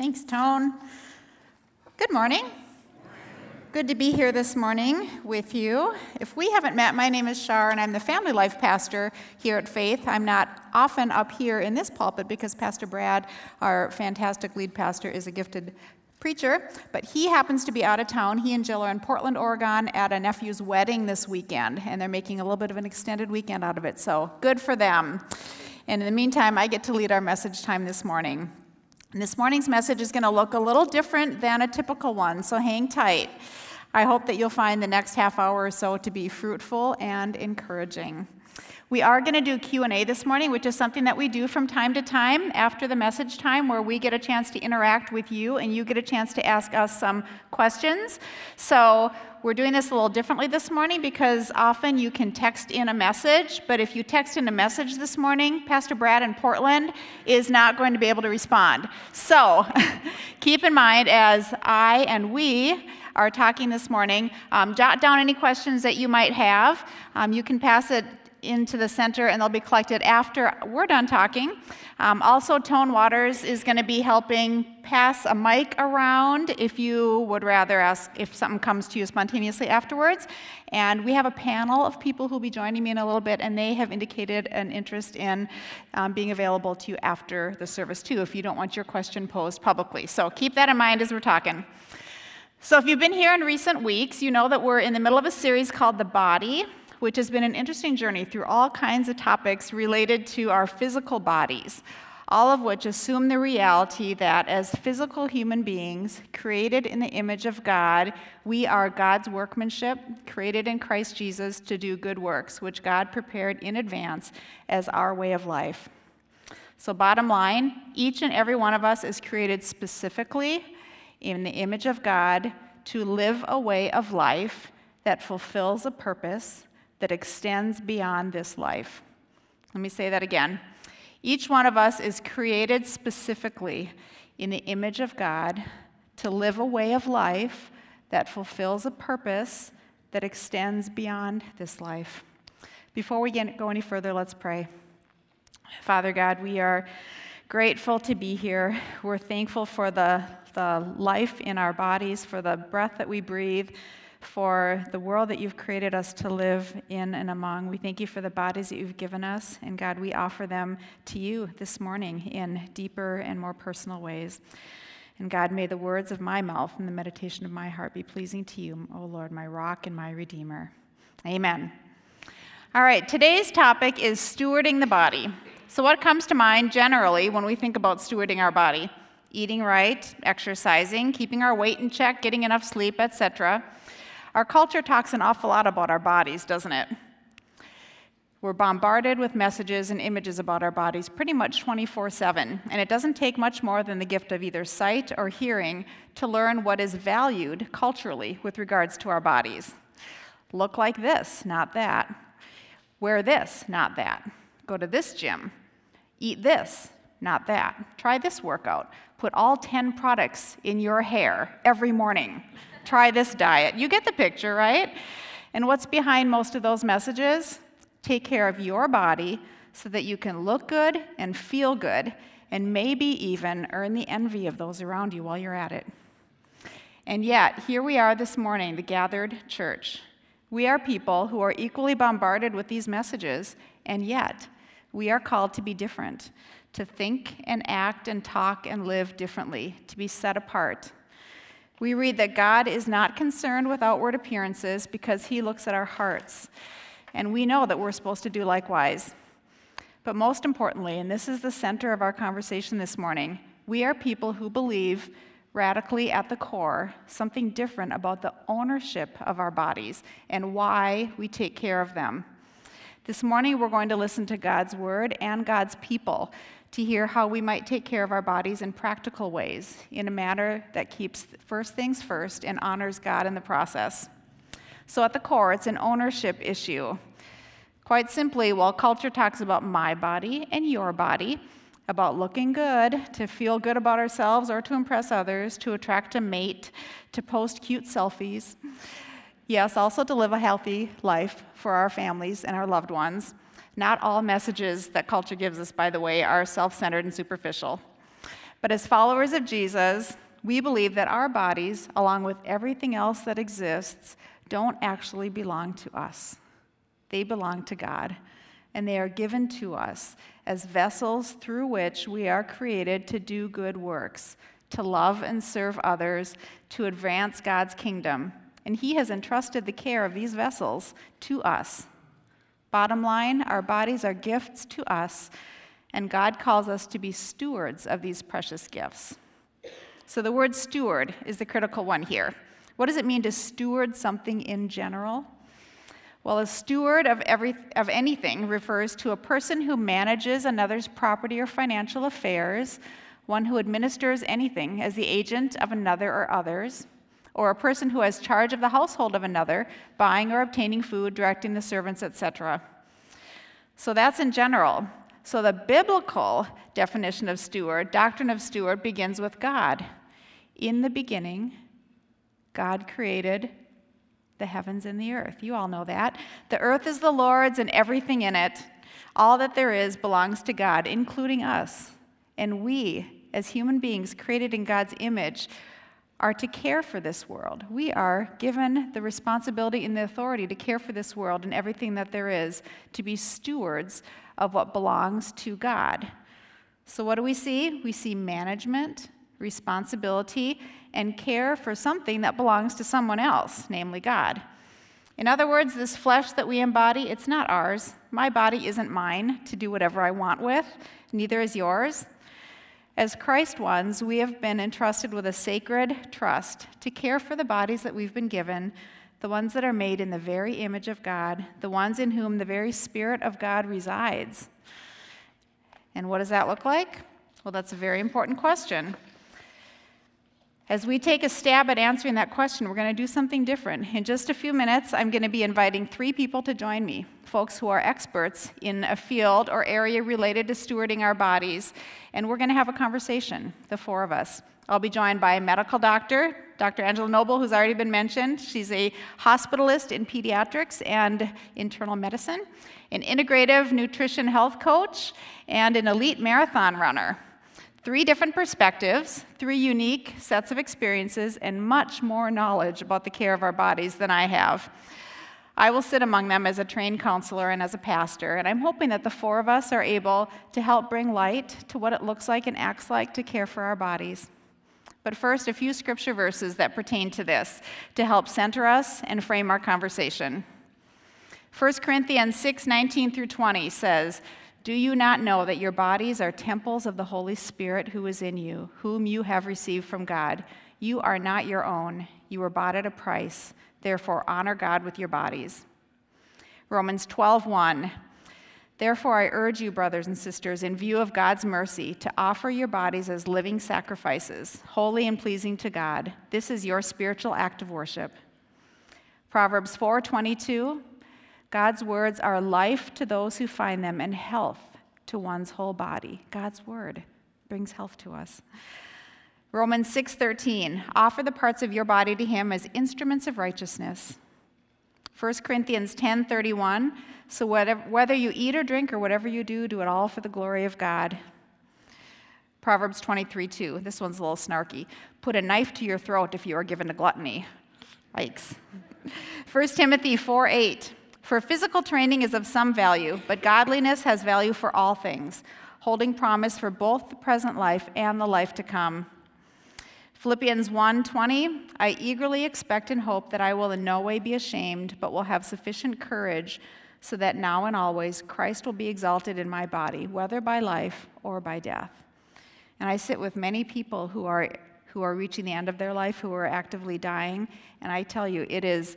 Thanks, Tone. Good morning. Good to be here this morning with you. If we haven't met, my name is Shar, and I'm the family life pastor here at Faith. I'm not often up here in this pulpit because Pastor Brad, our fantastic lead pastor, is a gifted preacher, but he happens to be out of town. He and Jill are in Portland, Oregon at a nephew's wedding this weekend, and they're making a little bit of an extended weekend out of it, so good for them. And in the meantime, I get to lead our message time this morning. And this morning's message is going to look a little different than a typical one, so hang tight. I hope that you'll find the next half hour or so to be fruitful and encouraging. We are going to do Q&A this morning, which is something that we do from time to time after the message time where we get a chance to interact with you and you get a chance to ask us some questions. So, we're doing this a little differently this morning because often you can text in a message, but if you text in a message this morning, Pastor Brad in Portland is not going to be able to respond. So keep in mind as I and we are talking this morning, um, jot down any questions that you might have. Um, you can pass it into the center and they'll be collected after we're done talking. Um, also, Tone Waters is going to be helping pass a mic around if you would rather ask if something comes to you spontaneously afterwards. And we have a panel of people who'll be joining me in a little bit, and they have indicated an interest in um, being available to you after the service, too, if you don't want your question posed publicly. So keep that in mind as we're talking. So, if you've been here in recent weeks, you know that we're in the middle of a series called The Body which has been an interesting journey through all kinds of topics related to our physical bodies, all of which assume the reality that as physical human beings created in the image of God, we are God's workmanship, created in Christ Jesus to do good works, which God prepared in advance as our way of life. So, bottom line, each and every one of us is created specifically in the image of God to live a way of life that fulfills a purpose that extends beyond this life. Let me say that again. Each one of us is created specifically in the image of God to live a way of life that fulfills a purpose that extends beyond this life. Before we get, go any further, let's pray. Father God, we are grateful to be here. We're thankful for the, the life in our bodies, for the breath that we breathe, for the world that you've created us to live in and among. We thank you for the bodies that you've given us. And God, we offer them to you this morning in deeper and more personal ways. And God, may the words of my mouth and the meditation of my heart be pleasing to you, O Lord, my rock and my redeemer. Amen. All right, today's topic is stewarding the body. So, what comes to mind generally when we think about stewarding our body? Eating right, exercising, keeping our weight in check, getting enough sleep, etc. Our culture talks an awful lot about our bodies, doesn't it? We're bombarded with messages and images about our bodies pretty much 24 7, and it doesn't take much more than the gift of either sight or hearing to learn what is valued culturally with regards to our bodies. Look like this, not that. Wear this, not that. Go to this gym. Eat this, not that. Try this workout. Put all 10 products in your hair every morning try this diet. You get the picture, right? And what's behind most of those messages? Take care of your body so that you can look good and feel good, and maybe even earn the envy of those around you while you're at it. And yet, here we are this morning, the gathered church. We are people who are equally bombarded with these messages, and yet we are called to be different, to think and act and talk and live differently, to be set apart, we read that God is not concerned with outward appearances because he looks at our hearts. And we know that we're supposed to do likewise. But most importantly, and this is the center of our conversation this morning, we are people who believe radically at the core something different about the ownership of our bodies and why we take care of them. This morning, we're going to listen to God's word and God's people to hear how we might take care of our bodies in practical ways, in a manner that keeps first things first and honors God in the process. So, at the core, it's an ownership issue. Quite simply, while culture talks about my body and your body, about looking good, to feel good about ourselves or to impress others, to attract a mate, to post cute selfies, yes, also to live a healthy life for our families and our loved ones. Not all messages that culture gives us, by the way, are self centered and superficial. But as followers of Jesus, we believe that our bodies, along with everything else that exists, don't actually belong to us. They belong to God, and they are given to us as vessels through which we are created to do good works, to love and serve others, to advance God's kingdom. And He has entrusted the care of these vessels to us. Bottom line, our bodies are gifts to us, and God calls us to be stewards of these precious gifts. So the word steward is the critical one here. What does it mean to steward something in general? Well, a steward of, every, of anything refers to a person who manages another's property or financial affairs, one who administers anything as the agent of another or others, or a person who has charge of the household of another, buying or obtaining food, directing the servants, etc. So that's in general. So the biblical definition of steward, doctrine of steward, begins with God. In the beginning, God created the heavens and the earth. You all know that. The earth is the Lord's and everything in it. All that there is belongs to God, including us. And we, as human beings created in God's image, are to care for this world. We are given the responsibility and the authority to care for this world and everything that there is, to be stewards of what belongs to God. So, what do we see? We see management, responsibility, and care for something that belongs to someone else, namely God. In other words, this flesh that we embody, it's not ours. My body isn't mine to do whatever I want with, neither is yours. As Christ ones, we have been entrusted with a sacred trust to care for the bodies that we've been given, the ones that are made in the very image of God, the ones in whom the very Spirit of God resides. And what does that look like? Well, that's a very important question. As we take a stab at answering that question, we're going to do something different. In just a few minutes, I'm going to be inviting three people to join me folks who are experts in a field or area related to stewarding our bodies. And we're going to have a conversation, the four of us. I'll be joined by a medical doctor, Dr. Angela Noble, who's already been mentioned. She's a hospitalist in pediatrics and internal medicine, an integrative nutrition health coach, and an elite marathon runner. Three different perspectives, three unique sets of experiences, and much more knowledge about the care of our bodies than I have. I will sit among them as a trained counselor and as a pastor, and I'm hoping that the four of us are able to help bring light to what it looks like and acts like to care for our bodies. But first, a few scripture verses that pertain to this to help center us and frame our conversation. 1 Corinthians 6 19 through 20 says, do you not know that your bodies are temples of the Holy Spirit who is in you, whom you have received from God? You are not your own. You were bought at a price. Therefore, honor God with your bodies. Romans 12:1 Therefore, I urge you, brothers and sisters, in view of God's mercy, to offer your bodies as living sacrifices, holy and pleasing to God. This is your spiritual act of worship. Proverbs 4:22 God's words are life to those who find them and health to one's whole body. God's word brings health to us. Romans 6:13 Offer the parts of your body to him as instruments of righteousness. 1 Corinthians 10:31 So whatever, whether you eat or drink or whatever you do, do it all for the glory of God. Proverbs 23:2. This one's a little snarky. Put a knife to your throat if you are given to gluttony. Yikes. 1 Timothy 4:8 for physical training is of some value, but godliness has value for all things, holding promise for both the present life and the life to come. Philippians 1:20 I eagerly expect and hope that I will in no way be ashamed, but will have sufficient courage so that now and always Christ will be exalted in my body, whether by life or by death. And I sit with many people who are who are reaching the end of their life, who are actively dying, and I tell you it is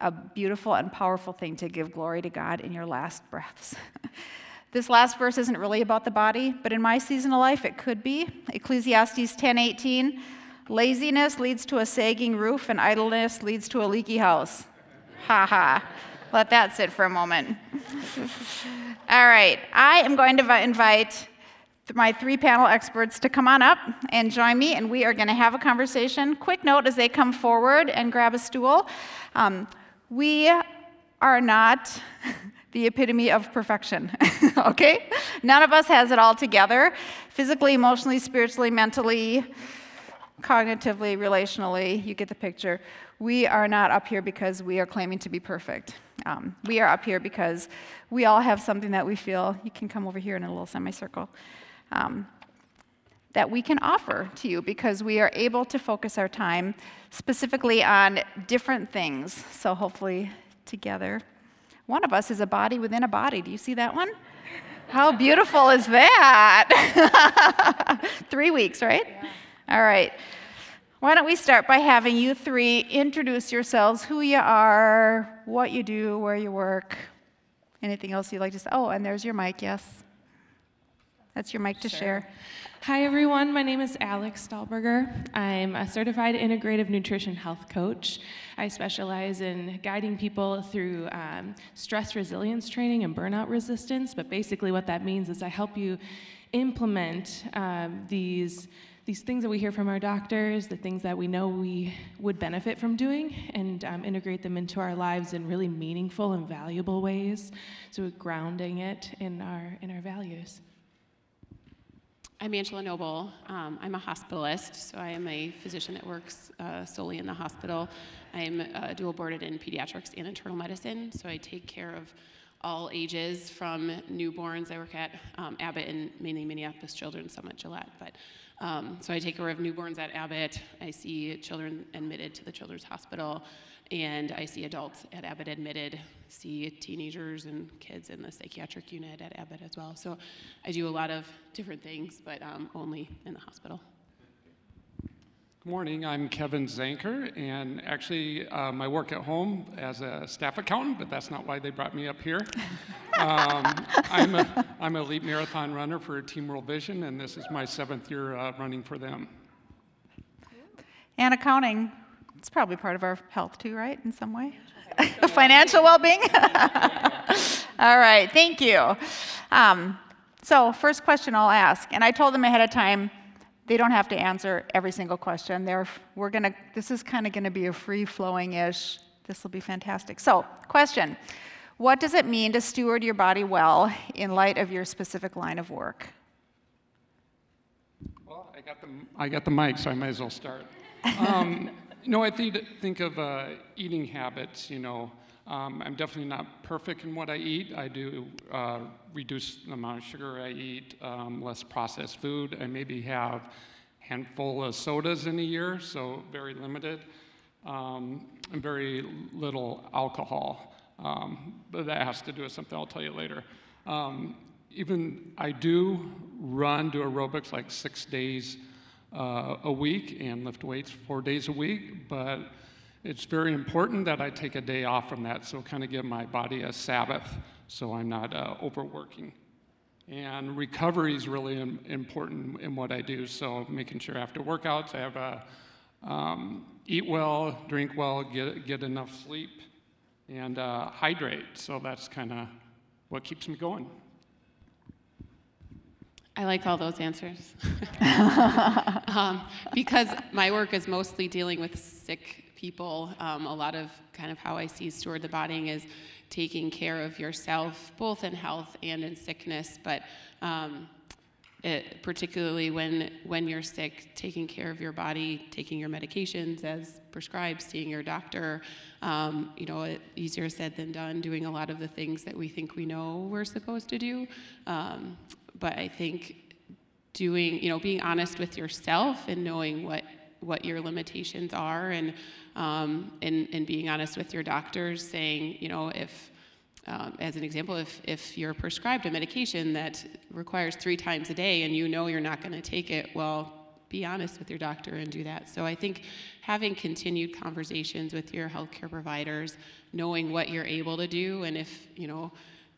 a beautiful and powerful thing to give glory to God in your last breaths. this last verse isn't really about the body, but in my season of life it could be. Ecclesiastes 10:18, laziness leads to a sagging roof and idleness leads to a leaky house. Ha ha. Let that sit for a moment. All right, I am going to invite my three panel experts to come on up and join me, and we are going to have a conversation. Quick note as they come forward and grab a stool. Um, we are not the epitome of perfection, okay? None of us has it all together physically, emotionally, spiritually, mentally, cognitively, relationally. You get the picture. We are not up here because we are claiming to be perfect. Um, we are up here because we all have something that we feel, you can come over here in a little semicircle, um, that we can offer to you because we are able to focus our time specifically on different things. So, hopefully, together one of us is a body within a body. Do you see that one? How beautiful is that? Three weeks, right? Yeah. All right. Why don't we start by having you three introduce yourselves, who you are, what you do, where you work, anything else you'd like to say? Oh, and there's your mic, yes. That's your mic to sure. share. Hi, everyone. My name is Alex Stahlberger. I'm a certified integrative nutrition health coach. I specialize in guiding people through um, stress resilience training and burnout resistance. But basically, what that means is I help you implement um, these these things that we hear from our doctors, the things that we know we would benefit from doing, and um, integrate them into our lives in really meaningful and valuable ways. So grounding it in our in our values. I'm Angela Noble. Um, I'm a hospitalist, so I am a physician that works uh, solely in the hospital. I'm uh, dual boarded in pediatrics and internal medicine, so I take care of all ages from newborns. I work at um, Abbott and mainly Minneapolis Children's, some at Gillette. But um, so I take care of newborns at Abbott. I see children admitted to the Children's Hospital and I see adults at Abbott admitted, see teenagers and kids in the psychiatric unit at Abbott as well. So I do a lot of different things, but um, only in the hospital. Good morning. I'm Kevin Zanker, and actually, um, I work at home as a staff accountant, but that's not why they brought me up here. Um, I'm, a, I'm a elite marathon runner for Team World Vision, and this is my seventh year uh, running for them. And accounting, it's probably part of our health too, right? In some way? Financial well being? All right, thank you. Um, so, first question I'll ask, and I told them ahead of time they don't have to answer every single question. They're, we're gonna, this is kind of going to be a free flowing ish. This will be fantastic. So, question What does it mean to steward your body well in light of your specific line of work? Well, I got the, I got the mic, so I might as well start. Um, know, I think, think of uh, eating habits, you know. Um, I'm definitely not perfect in what I eat. I do uh, reduce the amount of sugar I eat, um, less processed food. I maybe have handful of sodas in a year, so very limited, um, and very little alcohol. Um, but that has to do with something I'll tell you later. Um, even I do run, do aerobics like six days uh, a week and lift weights four days a week, but it's very important that I take a day off from that, so kind of give my body a Sabbath so I'm not uh, overworking. And recovery is really important in what I do, so making sure after workouts I have a um, eat well, drink well, get, get enough sleep, and uh, hydrate. So that's kind of what keeps me going. I like all those answers. um, because my work is mostly dealing with sick people. Um, a lot of kind of how I see steward the body is taking care of yourself, both in health and in sickness. But um, it, particularly when when you're sick, taking care of your body, taking your medications as prescribed, seeing your doctor. Um, you know, easier said than done. Doing a lot of the things that we think we know we're supposed to do. But I think doing, you know, being honest with yourself and knowing what what your limitations are, and um, and and being honest with your doctors, saying, you know, if um, as an example, if, if you're prescribed a medication that requires three times a day and you know you're not going to take it, well, be honest with your doctor and do that. So I think having continued conversations with your healthcare providers, knowing what you're able to do, and if, you know,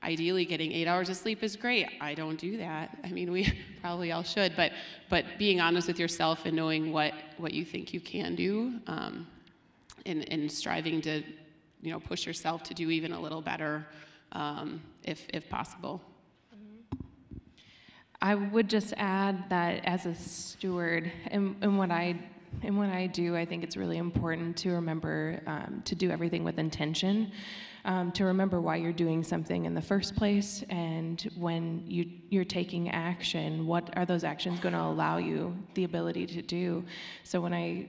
ideally getting eight hours of sleep is great. I don't do that. I mean, we probably all should, but but being honest with yourself and knowing what what you think you can do, um, and and striving to, you know, push yourself to do even a little better, um, if if possible. I would just add that as a steward, and, and what I in what I do, I think it's really important to remember um, to do everything with intention, um, to remember why you're doing something in the first place, and when you, you're taking action, what are those actions going to allow you the ability to do? So when I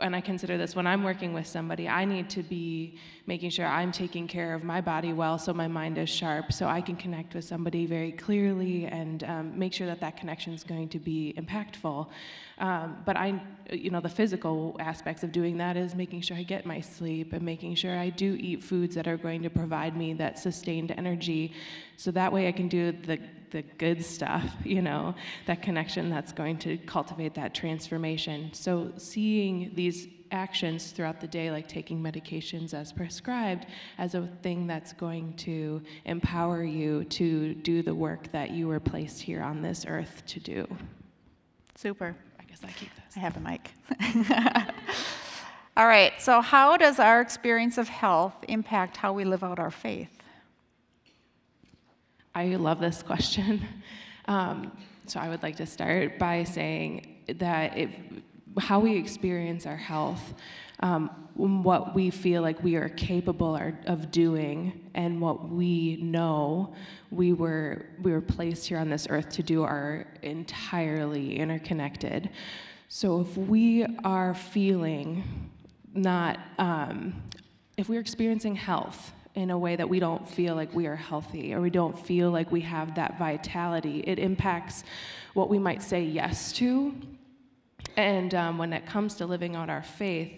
and I consider this when I'm working with somebody, I need to be making sure I'm taking care of my body well so my mind is sharp, so I can connect with somebody very clearly and um, make sure that that connection is going to be impactful. Um, but I, you know, the physical aspects of doing that is making sure I get my sleep and making sure I do eat foods that are going to provide me that sustained energy so that way I can do the the good stuff, you know, that connection that's going to cultivate that transformation. So, seeing these actions throughout the day, like taking medications as prescribed, as a thing that's going to empower you to do the work that you were placed here on this earth to do. Super. I guess I keep this. I have a mic. All right, so how does our experience of health impact how we live out our faith? I love this question. Um, so I would like to start by saying that how we experience our health, um, what we feel like we are capable of doing, and what we know we were we were placed here on this earth to do are entirely interconnected. So if we are feeling not, um, if we're experiencing health in a way that we don't feel like we are healthy or we don't feel like we have that vitality. It impacts what we might say yes to. And um, when it comes to living out our faith,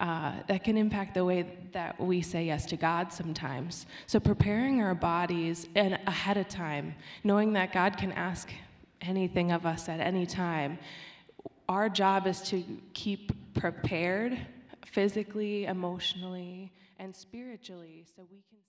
uh, that can impact the way that we say yes to God sometimes. So, preparing our bodies and ahead of time, knowing that God can ask anything of us at any time, our job is to keep prepared physically, emotionally, and spiritually so we can